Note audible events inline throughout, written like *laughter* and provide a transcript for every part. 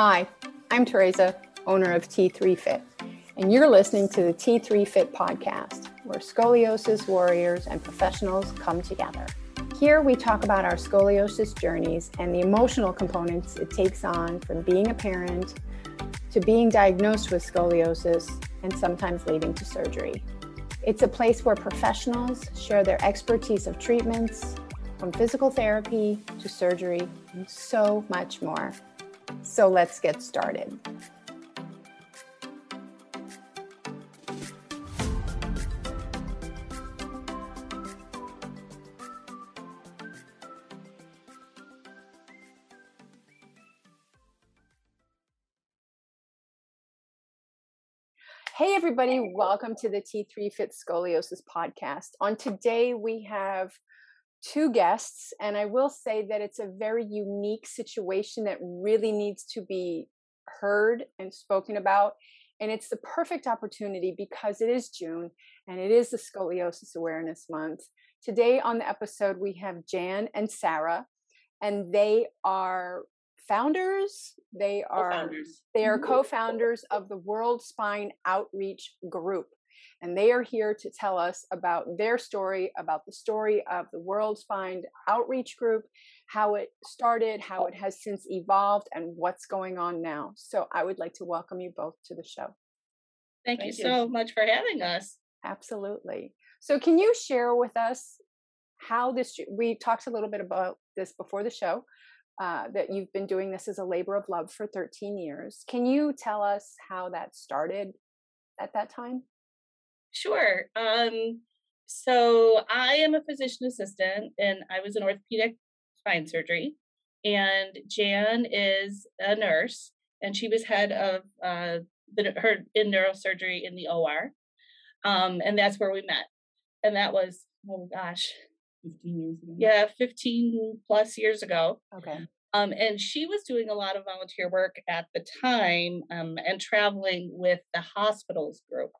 Hi, I'm Teresa, owner of T3 Fit, and you're listening to the T3 Fit podcast, where scoliosis warriors and professionals come together. Here we talk about our scoliosis journeys and the emotional components it takes on from being a parent to being diagnosed with scoliosis and sometimes leading to surgery. It's a place where professionals share their expertise of treatments, from physical therapy to surgery, and so much more. So let's get started. Hey, everybody, welcome to the T3 Fit Scoliosis podcast. On today, we have two guests, and I will say that it's a very unique situation that really needs to be heard and spoken about. And it's the perfect opportunity because it is June and it is the Scoliosis Awareness Month. Today on the episode, we have Jan and Sarah, and they are founders. They are co-founders. they are mm-hmm. co-founders of the World Spine Outreach Group and they are here to tell us about their story, about the story of the World Spine Outreach Group, how it started, how it has since evolved, and what's going on now. So I would like to welcome you both to the show. Thank, Thank you, you so much for having us. Absolutely. So, can you share with us how this? We talked a little bit about this before the show. Uh, that you've been doing this as a labor of love for 13 years. Can you tell us how that started at that time? Sure. Um, so I am a physician assistant and I was in orthopedic spine surgery. And Jan is a nurse and she was head of uh, the, her in neurosurgery in the OR. Um, and that's where we met. And that was, oh gosh, 15 years ago. Yeah, 15 plus years ago. Okay. Um, and she was doing a lot of volunteer work at the time um, and traveling with the hospitals group.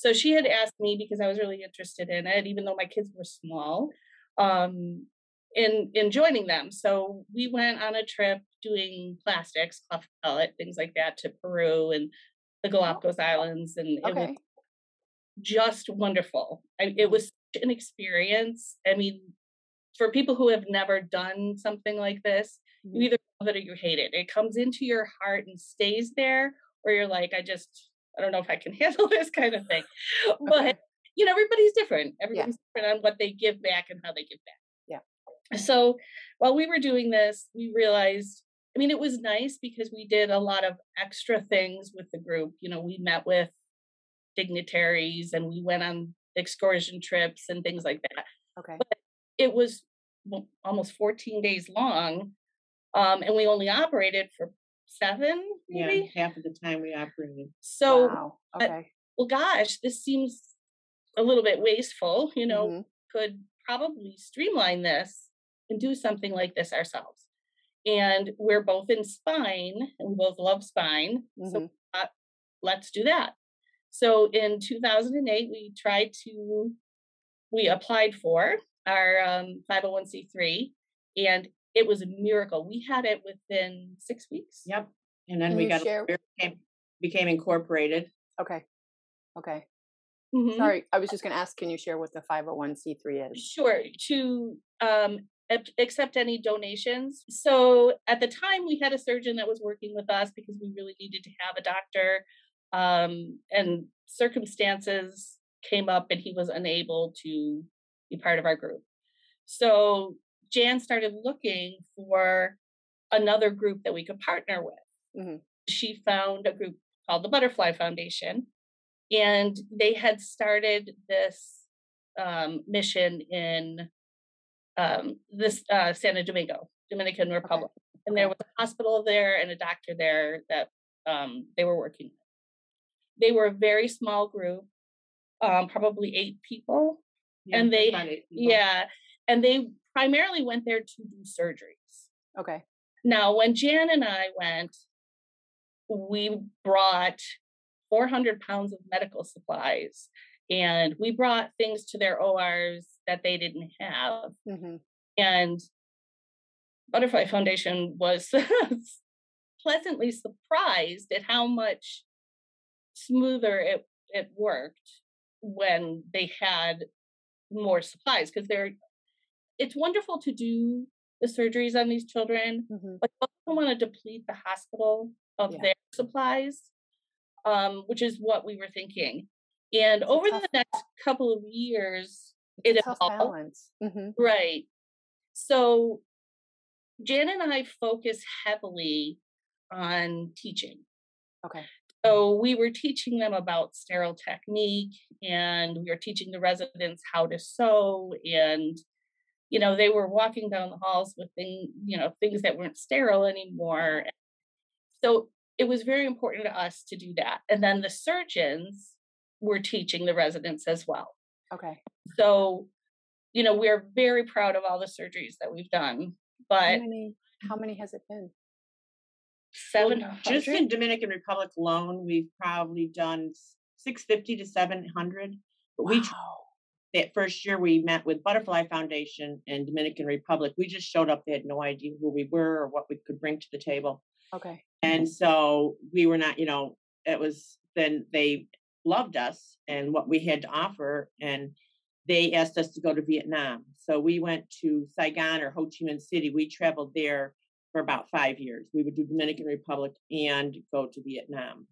So she had asked me because I was really interested in it, even though my kids were small, um, in in joining them. So we went on a trip doing plastics, cleft palate, things like that, to Peru and the Galapagos Islands, and okay. it was just wonderful. I, it was an experience. I mean, for people who have never done something like this, you mm-hmm. either love it or you hate it. It comes into your heart and stays there, or you're like, I just I don't know if I can *laughs* handle this kind of thing. But okay. you know, everybody's different. Everybody's yeah. different on what they give back and how they give back. Yeah. So while we were doing this, we realized I mean, it was nice because we did a lot of extra things with the group. You know, we met with dignitaries and we went on excursion trips and things like that. Okay. But it was almost 14 days long. Um, and we only operated for seven, maybe yeah, half of the time we operated. So, wow. okay. Uh, well, gosh, this seems a little bit wasteful. You know, mm-hmm. could probably streamline this and do something like this ourselves. And we're both in spine, and we both love spine. Mm-hmm. So uh, let's do that. So in 2008, we tried to, we applied for our um, 501c3, and it was a miracle. We had it within six weeks. Yep. And then Can we got share? became, became incorporated. Okay. Okay. Mm-hmm. Sorry, I was just going to ask. Can you share what the five hundred one c three is? Sure. To um, accept any donations. So at the time, we had a surgeon that was working with us because we really needed to have a doctor, um, and circumstances came up, and he was unable to be part of our group. So Jan started looking for another group that we could partner with. Mm-hmm. She found a group called the Butterfly Foundation, and they had started this um, mission in um, this uh, Santo Domingo, Dominican Republic, okay. and there was a hospital there and a doctor there that um, they were working with. They were a very small group, um, probably eight people, yeah, and they yeah, and they primarily went there to do surgeries. Okay. Now, when Jan and I went, we brought 400 pounds of medical supplies and we brought things to their ORs that they didn't have. Mm-hmm. And Butterfly Foundation was *laughs* pleasantly surprised at how much smoother it it worked when they had more supplies because they're it's wonderful to do the surgeries on these children, mm-hmm. but you don't want to deplete the hospital of yeah. their supplies, um, which is what we were thinking. And it's over the next couple of years, it evolved. Mm-hmm. Right. So Jan and I focus heavily on teaching. Okay. So we were teaching them about sterile technique and we were teaching the residents how to sew and you know they were walking down the halls with things you know things that weren't sterile anymore. So it was very important to us to do that. And then the surgeons were teaching the residents as well. Okay. So you know we're very proud of all the surgeries that we've done but how many how many has it been? Seven well, just in dominican republic alone we've probably done 650 to 700 but wow. we that first year we met with Butterfly Foundation in Dominican Republic. We just showed up. They had no idea who we were or what we could bring to the table. Okay. And so we were not, you know, it was then they loved us and what we had to offer. And they asked us to go to Vietnam. So we went to Saigon or Ho Chi Minh City. We traveled there for about five years. We would do Dominican Republic and go to Vietnam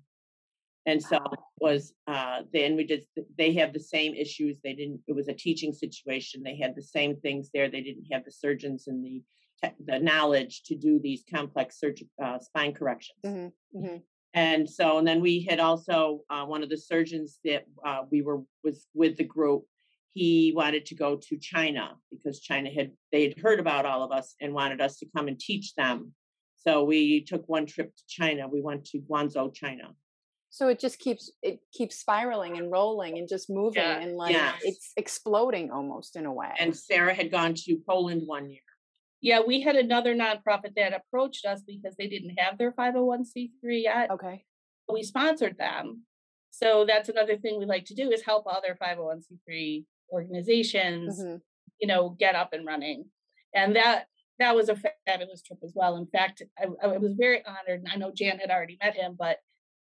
and so it was uh, then we did they have the same issues they didn't it was a teaching situation they had the same things there they didn't have the surgeons and the the knowledge to do these complex surgical uh, spine corrections. Mm-hmm, mm-hmm. and so and then we had also uh, one of the surgeons that uh, we were was with the group he wanted to go to china because china had they had heard about all of us and wanted us to come and teach them. So we took one trip to china we went to guangzhou china so it just keeps it keeps spiraling and rolling and just moving yeah. and like yes. it's exploding almost in a way and sarah had gone to poland one year yeah we had another nonprofit that approached us because they didn't have their 501c3 yet okay we sponsored them so that's another thing we like to do is help other 501c3 organizations mm-hmm. you know get up and running and that that was a fabulous trip as well in fact I, I was very honored and i know jan had already met him but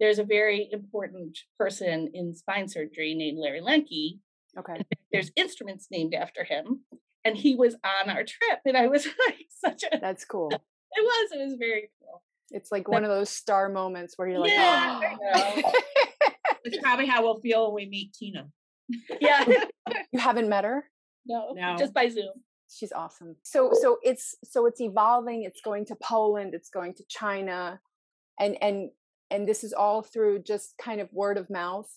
there's a very important person in spine surgery named Larry Lenke. Okay. There's instruments named after him. And he was on our trip. And I was *laughs* like, such a. That's cool. It was. It was very cool. It's like one of those star moments where you're like, yeah, oh. it's *laughs* probably how we'll feel when we meet Tina. Yeah. *laughs* you haven't met her? No, no. Just by Zoom. She's awesome. So so it's so it's evolving. It's going to Poland. It's going to China, and and and this is all through just kind of word of mouth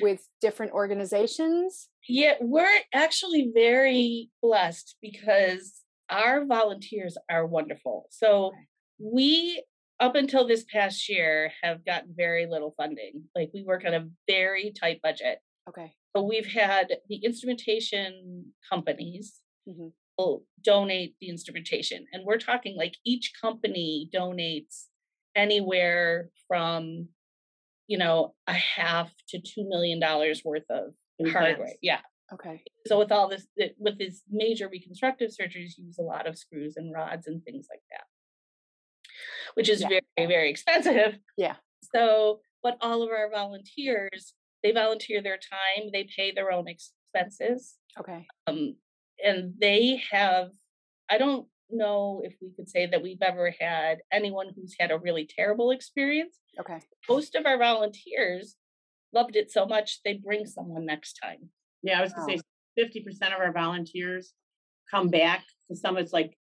with different organizations? Yeah we're actually very blessed because our volunteers are wonderful. So we up until this past year have gotten very little funding. Like we work on a very tight budget. Okay. But we've had the instrumentation companies mm-hmm. will donate the instrumentation and we're talking like each company donates anywhere from you know a half to two million dollars worth of hardware yeah. Okay. So with all this with these major reconstructive surgeries use a lot of screws and rods and things like that. Which is yeah. very very expensive. *laughs* Yeah. So but all of our volunteers they volunteer their time they pay their own expenses. Okay. Um and they have i don't know if we could say that we've ever had anyone who's had a really terrible experience. Okay. Most of our volunteers loved it so much they bring someone next time. Yeah, I was gonna say fifty percent of our volunteers come back. So some it's like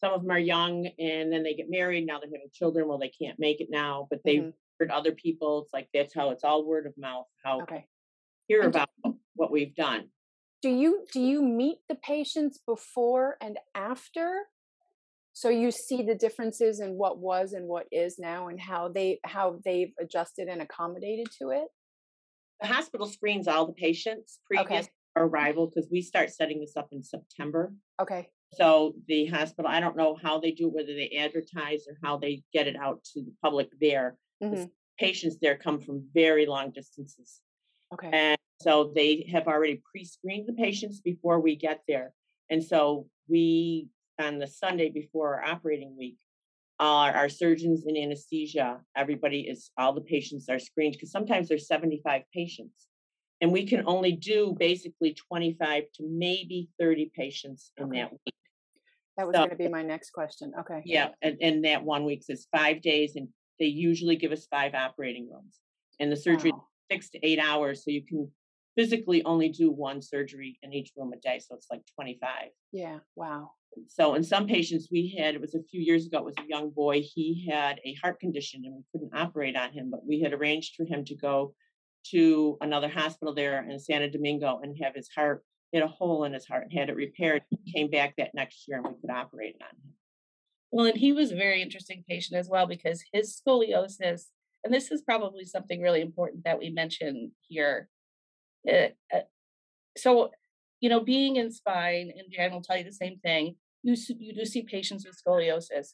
some of them are young and then they get married. Now they're having children. Well, they can't make it now, but they've mm-hmm. heard other people. It's like that's how it's all word of mouth. How okay. hear and about what we've done. Do you do you meet the patients before and after so you see the differences in what was and what is now and how they how they've adjusted and accommodated to it? The hospital screens all the patients previous okay. arrival because we start setting this up in september. Okay. So the hospital i don't know how they do it whether they advertise or how they get it out to the public there. Mm-hmm. patients there come from very long distances. Okay. And so they have already pre-screened the patients before we get there. And so we on the Sunday before our operating week, our, our surgeons in anesthesia, everybody is, all the patients are screened because sometimes there's 75 patients. And we can only do basically 25 to maybe 30 patients in Okay. that week. That was So- going to be my next question. Okay. Yeah, and, and that one week is five days and they usually give us five operating rooms. And the surgery Wow. six to eight hours, so you can physically only do one surgery in each room a day. So it's like 25. Yeah. Wow. So in some patients we had, it was a few years ago, it was a young boy. He had a heart condition and we couldn't operate on him, but we had arranged for him to go to another hospital there in Santo Domingo and have his heart he had a hole in his heart and had it repaired. He came back that next year and we could operate on him. Well, and he was a very interesting patient as well because his scoliosis, and this is probably something really important that we mention here. uh, uh, so, you know, being in spine, and Jan will tell you the same thing. You you do see patients with scoliosis,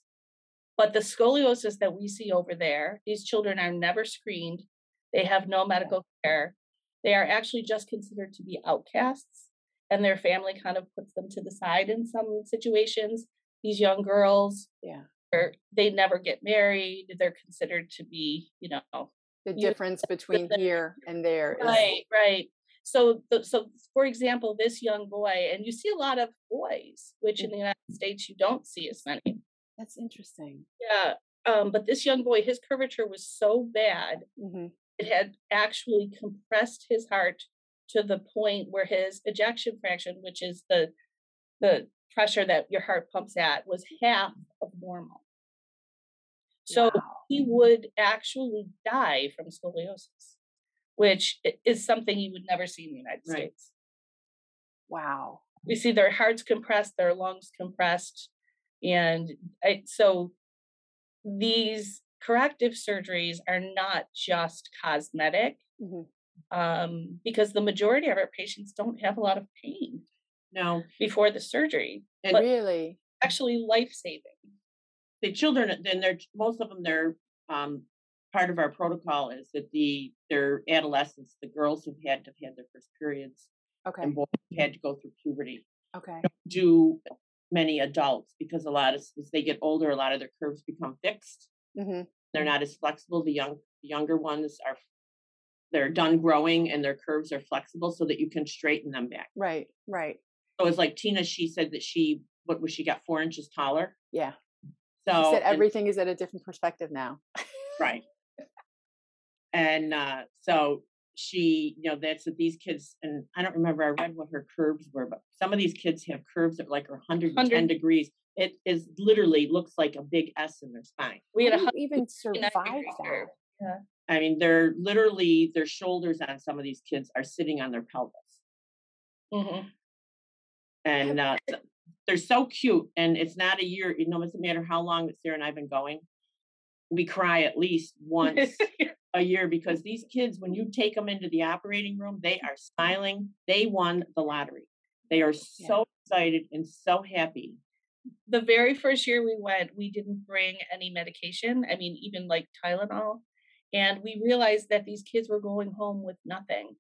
but the scoliosis that we see over there, these children are never screened. They have no medical care. They are actually just considered to be outcasts, and their family kind of puts them to the side in some situations. These young girls, Yeah. they never get married. They're considered to be, you know, The difference between here and there is right, right. So, the, so for example, this young boy, and you see a lot of boys, which in the United States you don't see as many. that's interesting. Yeah. Um, but this young boy, his curvature was so bad, hmm it had actually compressed his heart to the point where his ejection fraction, which is the the pressure that your heart pumps at, was half of normal. So he would actually die from scoliosis, which is something you would never see in the United Right. States. wow. We see their hearts compressed, their lungs compressed, and I, so these corrective surgeries are not just cosmetic, Mhm. um, because the majority of our patients don't have a lot of pain No, before the surgery. and But- really? Actually, life saving. the children, then they're most of them. They're um, part of our protocol is that the their adolescents, the girls who've had to have had their first periods Okay. and boys had to go through puberty, Okay. do many adults because a lot of as they get older, a lot of their curves become fixed. hmm They're not as flexible. The young the younger ones are they're done growing and their curves are flexible so that you can straighten them back. Right. Right. So it's like Tina, she said that she what was she got four inches taller. Yeah. So She said and- everything is at a different perspective now. right. And uh so she, you know, that's that these kids, and I don't remember, I read what her curves were, but some of these kids have curves that are like are 110 100 degrees. It is literally looks like a big S in their spine. We had How a even survive that? Yeah. I mean, they're literally their shoulders on some of these kids are sitting on their pelvis. Mhm. And uh, they're so cute. And it's not a year, you know, it doesn't matter how long that Sarah and I've been going. We cry at least *laughs* once a year because these kids, when you take them into the operating room, they are smiling. They won the lottery. They are Yeah. so excited and so happy. the very first year we went, we didn't bring any medication. I mean, even like Tylenol. And we realized that these kids were going home with nothing.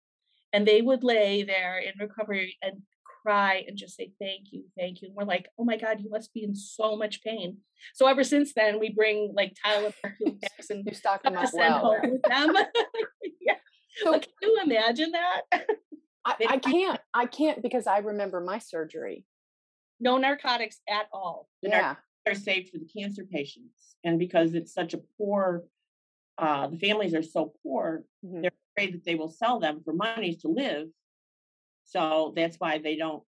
And they would lay there in recovery and cry and just say, Thank you, thank you. And we're like, Oh my God, you must be in so much pain. So ever since then, we bring like Tylenol packs and *laughs* You stock them up send well. home with them. *laughs* yeah. So Like, can you imagine that? *laughs* I, I can't. I can't because I remember my surgery. no narcotics at all. The Yeah. They're saved for the cancer patients. And because it's such a poor, uh, the families are so poor, Mhm. they're afraid that they will sell them for money to live. So that's why they don't,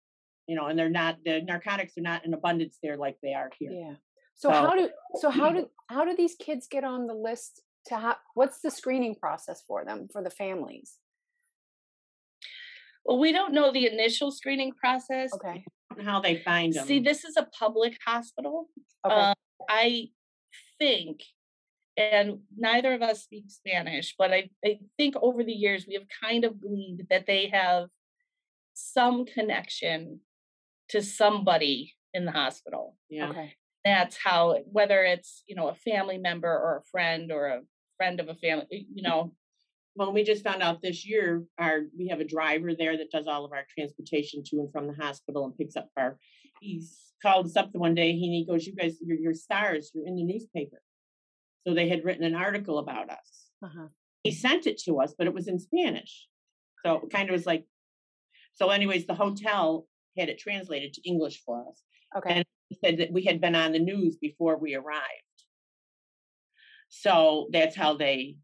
you know, and they're not, the narcotics are not in abundance there like they are here. Yeah. So So- how do so how *clears throat* do how do these kids get on the list to have what's the screening process for them for the families? Well, we don't know the initial screening process. Okay. How they find them. See, this is a public hospital. Okay. Uh, I think, and neither of us speak Spanish, but I, I think over the years we have kind of gleaned that they have some connection to somebody in the hospital. yeah. Okay. That's how, whether it's, you know, a family member or a friend or a friend of a family, you know, Well, we just found out this year, our we have a driver there that does all of our transportation to and from the hospital and picks up our he's called us up the one day. He, he goes, "You guys, you're, you're stars. You're in the newspaper." So they had written an article about us. Uh-huh. He sent it to us, but it was in Spanish. So it kind of was like. So, anyways, the hotel had it translated to English for us. Okay. And said that we had been on the news before we arrived. So that's how they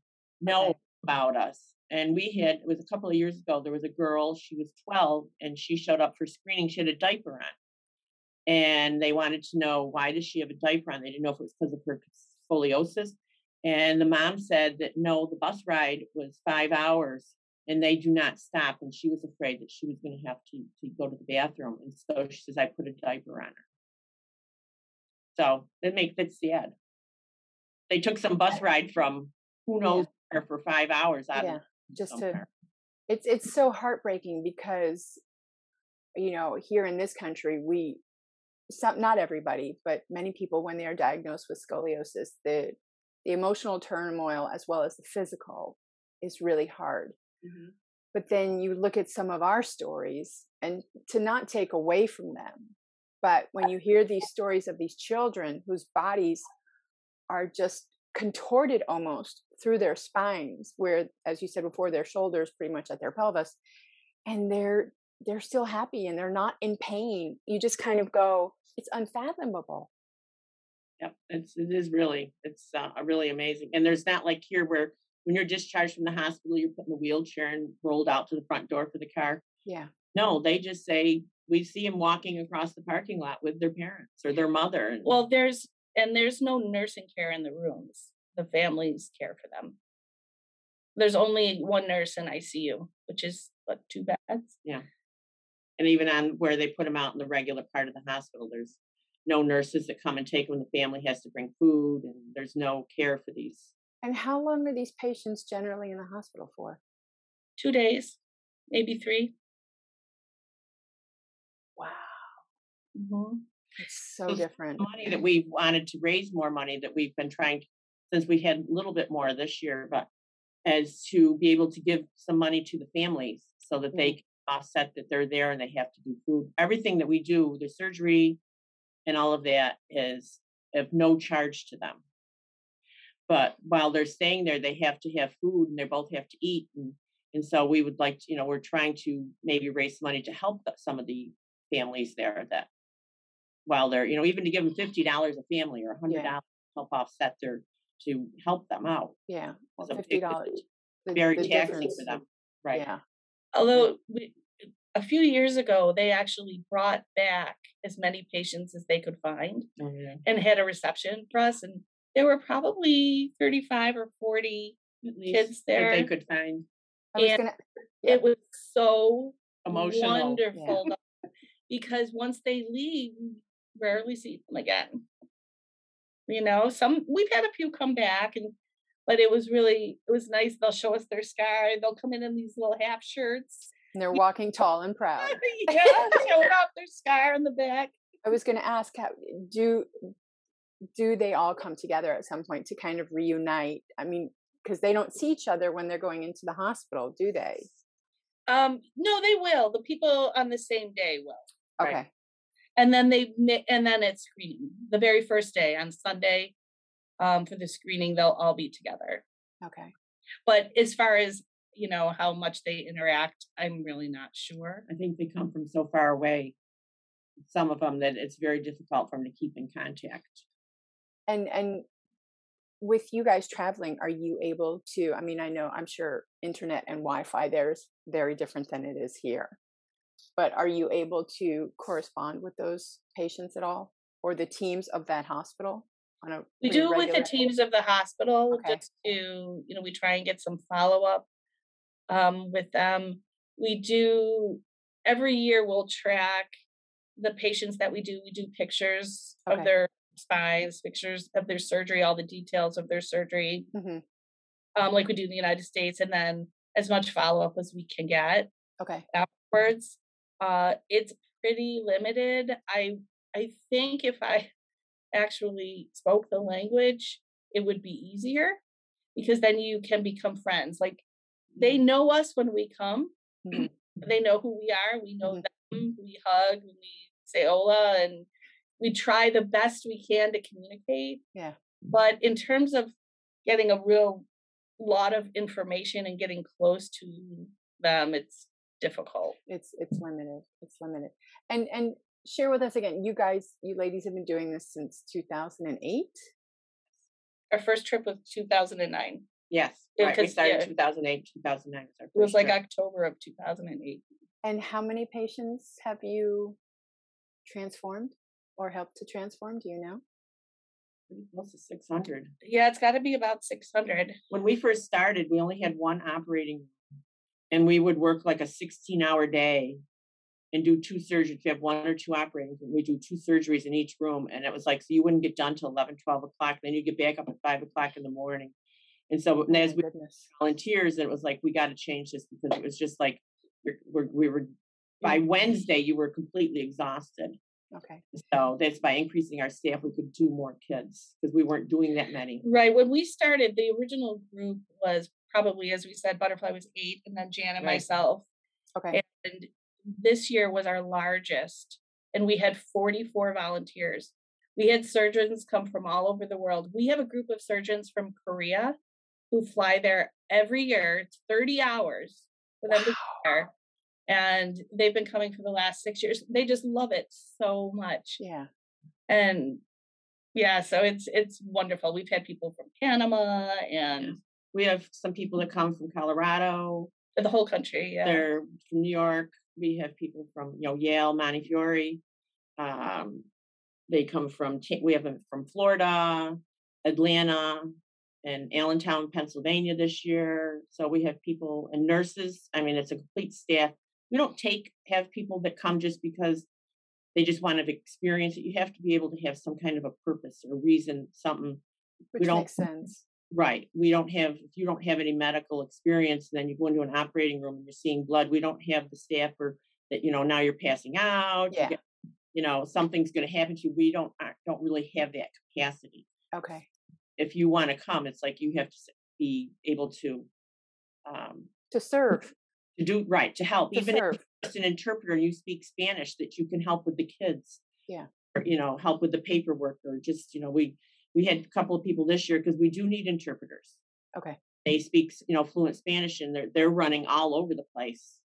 know Okay. about us. And we had, it was a couple of years ago, there was a girl, she was 12, and she showed up for screening. She had a diaper on. And they wanted to know why does she have a diaper on? They didn't know if it was because of her scoliosis. And the mom said that no, the bus ride was five hours and they do not stop. And she was afraid that she was going to have to, to go to the bathroom. And so she says, I put a diaper on her. So it makes it sad. They took some bus ride from who knows where for five hours out Yeah, of just to it's it's so heartbreaking because you know here in this country we some not everybody but many people when they are diagnosed with scoliosis the the emotional turmoil as well as the physical is really hard Mhm. but then you look at some of our stories and to not take away from them but when you hear these stories of these children whose bodies are just contorted almost through their spines where as you said before their shoulders pretty much at their pelvis and they're they're still happy and they're not in pain you just kind of go it's unfathomable Yep, it's it is really it's uh, really amazing. And there's not like here where when you're discharged from the hospital, you're put in the wheelchair and rolled out to the front door for the car. yeah No, they just say we see them walking across the parking lot with their parents or their mother. Well, there's and there's no nursing care in the rooms. The families care for them. There's only one nurse in ICU, which is what two beds. Yeah. And even on where they put them out in the regular part of the hospital, there's no nurses that come and take them. The family has to bring food, and there's no care for these. And how long are these patients generally in the hospital for Two days, maybe three. wow Mhm. it's so different Money that we wanted to raise more money that we've been trying since we had a little bit more this year, but as to be able to give some money to the families so that they can offset that they're there and they have to do food. Everything that we do, the surgery and all of that is of no charge to them. But while they're staying there, they have to have food and they both have to eat. And, and so we would like to, you know, we're trying to maybe raise money to help some of the families there that while they're, you know, even to give them $50 a family or $100 Yeah. help offset their, to help them out. yeah a fifty dollars Very taxing for them. Right. yeah Although we, a few years ago, they actually brought back as many patients as they could find yeah. and had a reception for us. And there were probably 35 or 40 At least kids that there. they could find i was And gonna Yeah. It was so emotional. wonderful *laughs* though, because once they leave, we rarely see them again. You know, some we've had a few come back and but it was really it was nice. They'll show us their scar. They'll come in in these little half shirts. and they're *laughs* walking tall and proud yeah, showing off their scar in the back. I was going to ask how do do they all come together at some point to kind of reunite? I mean, because they don't see each other when they're going into the hospital, do they? Um, no, they will. The people on the same day will. Right. Okay. and then they and then it's screening the very first day on sunday um for the screening they'll all be together Okay. but as far as you know how much they interact i'm really not sure I think they come from so far away, some of them, that it's very difficult for them to keep in contact. And and with you guys traveling, are you able to? I mean, I know I'm sure internet and Wi-Fi there is very different than it is here, but are you able to correspond with those patients at all, or the teams of that hospital? On a we do it with the teams of the hospital Okay. just to you know we try and get some follow-up um with them we do every year we'll track the patients that we do we do pictures Okay. of their spines pictures of their surgery all the details of their surgery Mhm. um, like we do in the United States, and then as much follow up as we can get Okay. afterwards. Uh, it's pretty limited. I I think if I actually spoke the language, it would be easier because then you can become friends. Like they know us when we come. Mhm. They know who we are. We know Mhm. them. We hug. We say hola and we try the best we can to communicate. Yeah. But in terms of getting a real lot of information and getting close to them, it's difficult. It's it's limited. It's limited. And and share with us again. You guys, you ladies have been doing this since 2008. Our first trip was 2009. Yes, right. We 'cause, started yeah. 2008, 2009 was our It was like trip. October of 2008. And how many patients have you transformed or helped to transform? Do you know? Pretty close to 600. Yeah, it's got to be about 600. When we first started, we only had one operating room, and we would work like a 16 hour day and do two surgeries. We have one or two operating rooms. We do two surgeries in each room. And it was like, so you wouldn't get done till 11, 12 o'clock. Then you get back up at five o'clock in the morning. And so Oh as we goodness. volunteers, it was like, we got to change this because it was just like, we're, we were, by Mhm. Wednesday, you were completely exhausted. Okay. So that's by increasing our staff, we could do more kids because we weren't doing that many. Right. When we started, the original group was probably, as we said, Butterfly was eight, and then Jan and Right. myself. Okay. And this year was our largest, and we had 44 volunteers. We had surgeons come from all over the world. We have a group of surgeons from Korea who fly there every year. It's 30 hours for them to be there. And they've been coming for the last six years. They just love it so much Yeah. and yeah so it's it's wonderful we've had people from panama and We have some people that come from Colorado. the whole country yeah They're from New York. We have people from you know Yale, Montefiore. Um, they come from we have them from Florida, Atlanta, and Allentown, Pennsylvania this year. So we have people and nurses. I mean, it's a complete staff. We don't take have people that come just because they just want to experience it. You have to be able to have some kind of a purpose or reason, something Which don't- makes sense. Right. We don't have, if you don't have any medical experience, then you go into an operating room and you're seeing blood. We don't have the staff or that, you know, now you're passing out. you Yeah. get- You know, something's going to happen to you. We don't, uh, don't really have that capacity. Okay. If you want to come, it's like you have to be able to, um, To serve. To do right, to help. To Even if serve. you're just an interpreter and you speak Spanish, that you can help with the kids. Yeah. Or, you know, help with the paperwork or just, you know, we, we had a couple of people this year because we do need interpreters. Okay. they speak you know fluent spanish and they're they're running all over the place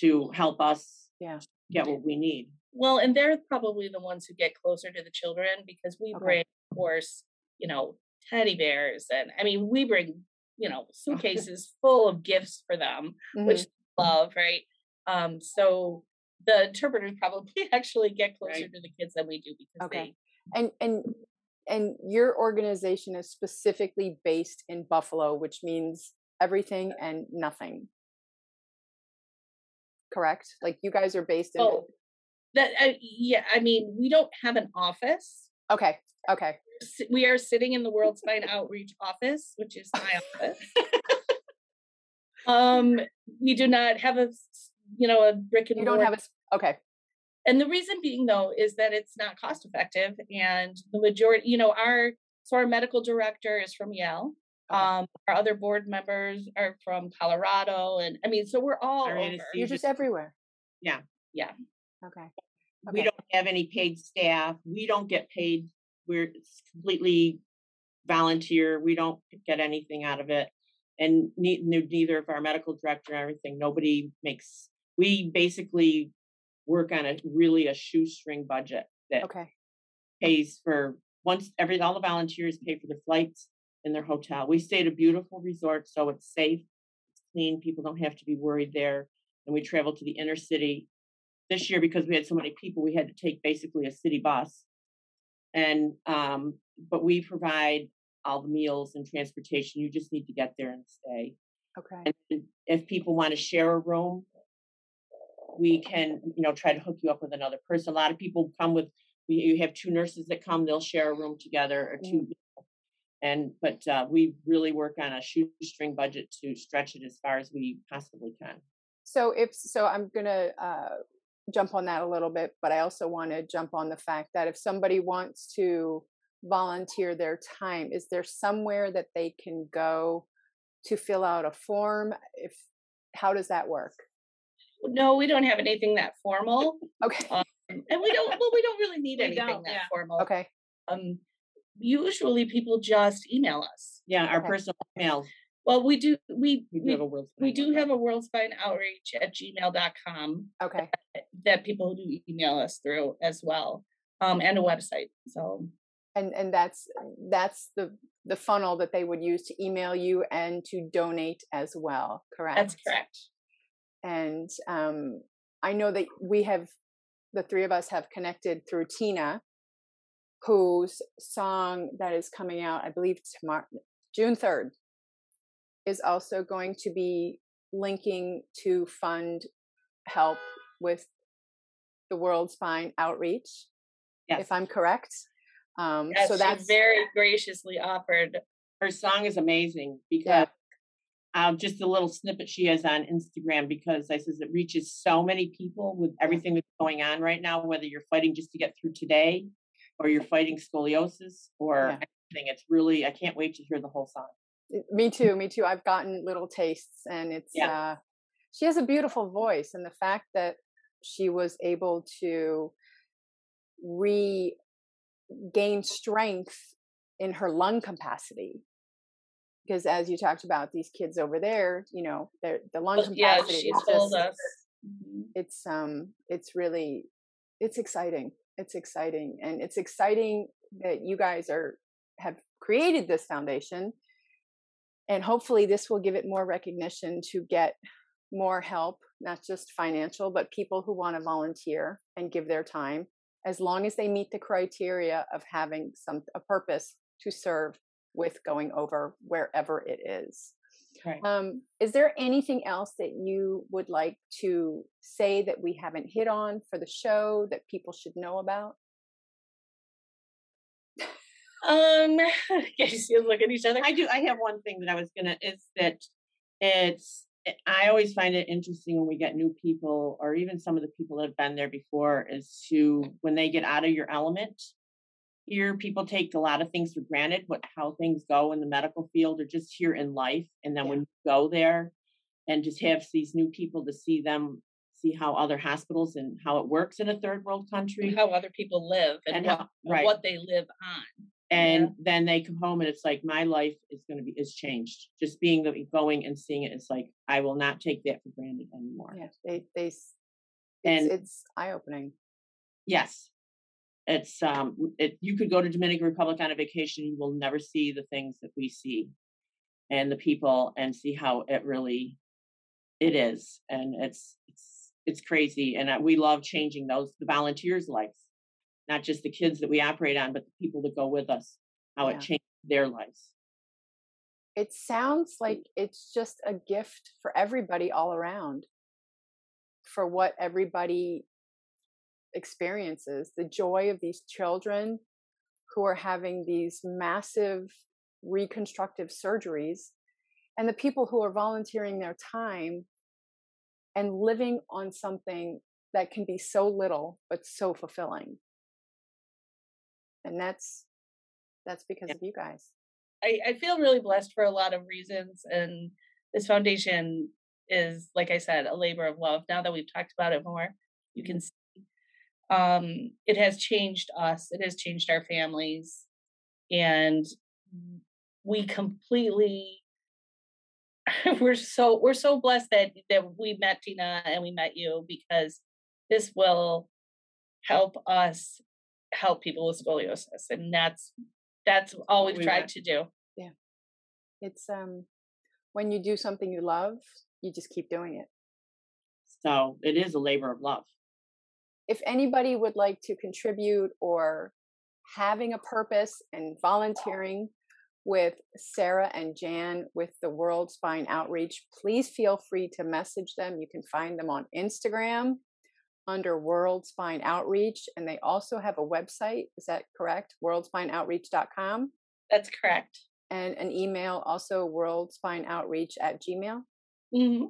to help us Yeah. get what we need well and they're probably the ones who get closer to the children because we Okay. bring of course you know teddy bears and i mean we bring you know *laughs* suitcases full of gifts for them which Mhm. they love right um so the interpreters probably *laughs* actually get closer Right. to the kids than we do because Okay. they and and and your organization is specifically based in Buffalo, which means everything and nothing. Correct? Like you guys are based in oh that I, yeah i mean we don't have an office Okay. Okay. we are sitting in the World Spine Outreach office, which is my office. *laughs* um, we do not have a, you know, a brick and You don't mortar. have a. okay. and the reason being though is that it's not cost effective, and the majority, you know, our so our medical director is from Yale. Okay. Um, our other board members are from Colorado, and I mean, so we're all over. You're just everywhere. Yeah. Yeah. Okay. We don't have any paid staff we don't get paid we're completely volunteer we don't get anything out of it and ne- ne- neither of our medical director and everything nobody makes we basically work on a really a shoestring budget that Okay. Oh. pays for once every all the volunteers pay for the flights and their hotel. We stay at a beautiful resort, so it's safe, it's clean. People don't have to be worried there. And we travel to the inner city. This year, because we had so many people, we had to take basically a city bus. And um, but we provide all the meals and transportation. You just need to get there and stay. Okay. And if people want to share a room, we can, you know, try to hook you up with another person. A lot of people come with, we, you have two nurses that come, they'll share a room together or two. And, but uh, we really work on a shoestring budget to stretch it as far as we possibly can. So if so, I'm gonna uh, jump on that a little bit, but I also want to jump on the fact that if somebody wants to volunteer their time, is there somewhere that they can go to fill out a form? If how does that work? No, we don't have anything that formal. *laughs* Okay. and we don't. Well, we don't really need We anything that yeah. formal. Okay. Um, usually people just email us. Yeah, our Okay. personal emails. Well, we do. We We do we, have a world. we do have a World Spine Outreach at gmail.com Okay. that people do email us through as well, um, and a website. So And and that's that's the the funnel that they would use to email you and to donate as well. Correct. that's correct. and um, I know that we have the three of us have connected through Tina, whose song that is coming out, I believe tomorrow, June third, is also going to be linking to fund help with the World Spine Outreach, Yes. if I'm correct. Um, Yes, so that's very graciously offered. her song is amazing because um, just a little snippet she has on Instagram because I says it reaches so many people with everything that's going on right now, whether you're fighting just to get through today or you're fighting scoliosis or Yeah. anything. It's really I can't wait to hear the whole song. Me too me too i've gotten little tastes and it's Yeah. uh she has a beautiful voice and the fact that she was able to regain strength in her lung capacity because as you talked about these kids over there you know their the lung yeah, capacity she is told just- us. Mhm. it's um it's really it's exciting it's exciting and it's exciting that you guys are have created this foundation and hopefully this will give it more recognition to get more help not just financial but people who want to volunteer and give their time as long as they meet the criteria of having some a purpose to serve with going over wherever it is Right. um, is there anything else that you would like to say that we haven't hit on for the show that people should know about? Um, *laughs* you see us look at each other. I do. I have one thing that I was gonna is that it's. I always find it interesting when we get new people, or even some of the people that have been there before, is to when they get out of your element. Here, people take a lot of things for granted, what how things go in the medical field, or just here in life, and then Yeah. when you go there, and just have these new people to see them, see how other hospitals and how it works in a third world country, how other people live and, And what, how- right. what they live on. And then they come home and it's like my life is going to be is changed. Just being the going and seeing it it's like i will not take that for granted anymore. Yeah, they they it's, And- it's eye opening. yes. It's um it, you could go to dominican republic on a vacation you will never see the things that we see and the people and see how it really it is and it's it's it's crazy and uh, we love changing those the volunteers lives not just the kids that we operate on but the people that go with us how Yeah. it changed their lives It sounds like it's just a gift for everybody all around. For what everybody experiences, the joy of these children who are having these massive reconstructive surgeries, and the people who are volunteering their time and living on something that can be so little but so fulfilling. And that's that's because Yeah. of you guys. I, I feel really blessed for a lot of reasons and this foundation is like i said a labor of love now that we've talked about it more you can see um it has changed us it has changed our families and we completely *laughs* we're so we're so blessed that that we met tina and we met you because this will help us help people with scoliosis and that's that's all we've we tried want. to do yeah it's um when you do something you love you just keep doing it So it is a labor of love. if anybody would like to contribute or having a purpose and volunteering with Sarah and Jan with the World Spine Outreach, please feel free to message them. You can find them on Instagram under World Spine Outreach, and they also have a website. Is that correct? WorldSpineOutreach.com That's correct. and an email also worldspineoutreach at gmail. hmm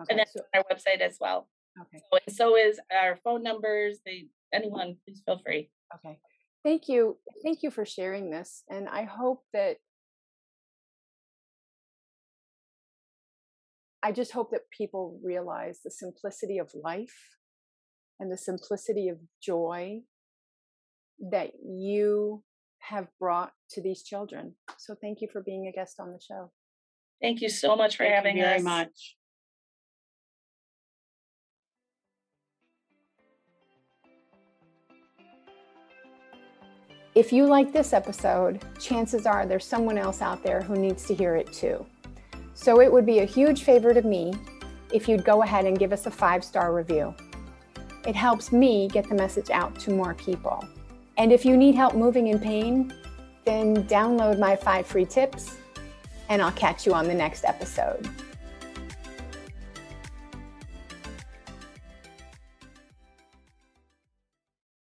Okay, And that's so, on our website as well. okay, So, and so is our phone numbers. They anyone, please feel free. okay. Thank you. Thank you for sharing this. And I hope that I just hope that people realize the simplicity of life and the simplicity of joy that you have brought to these children. So thank you for being a guest on the show. Thank you so much for Thank having you very us. much. If you like this episode, chances are there's someone else out there who needs to hear it too. So it would be a huge favor to me if you'd go ahead and give us a five star review. It helps me get the message out to more people. And if you need help moving in pain, then download my five free tips, and I'll catch you on the next episode.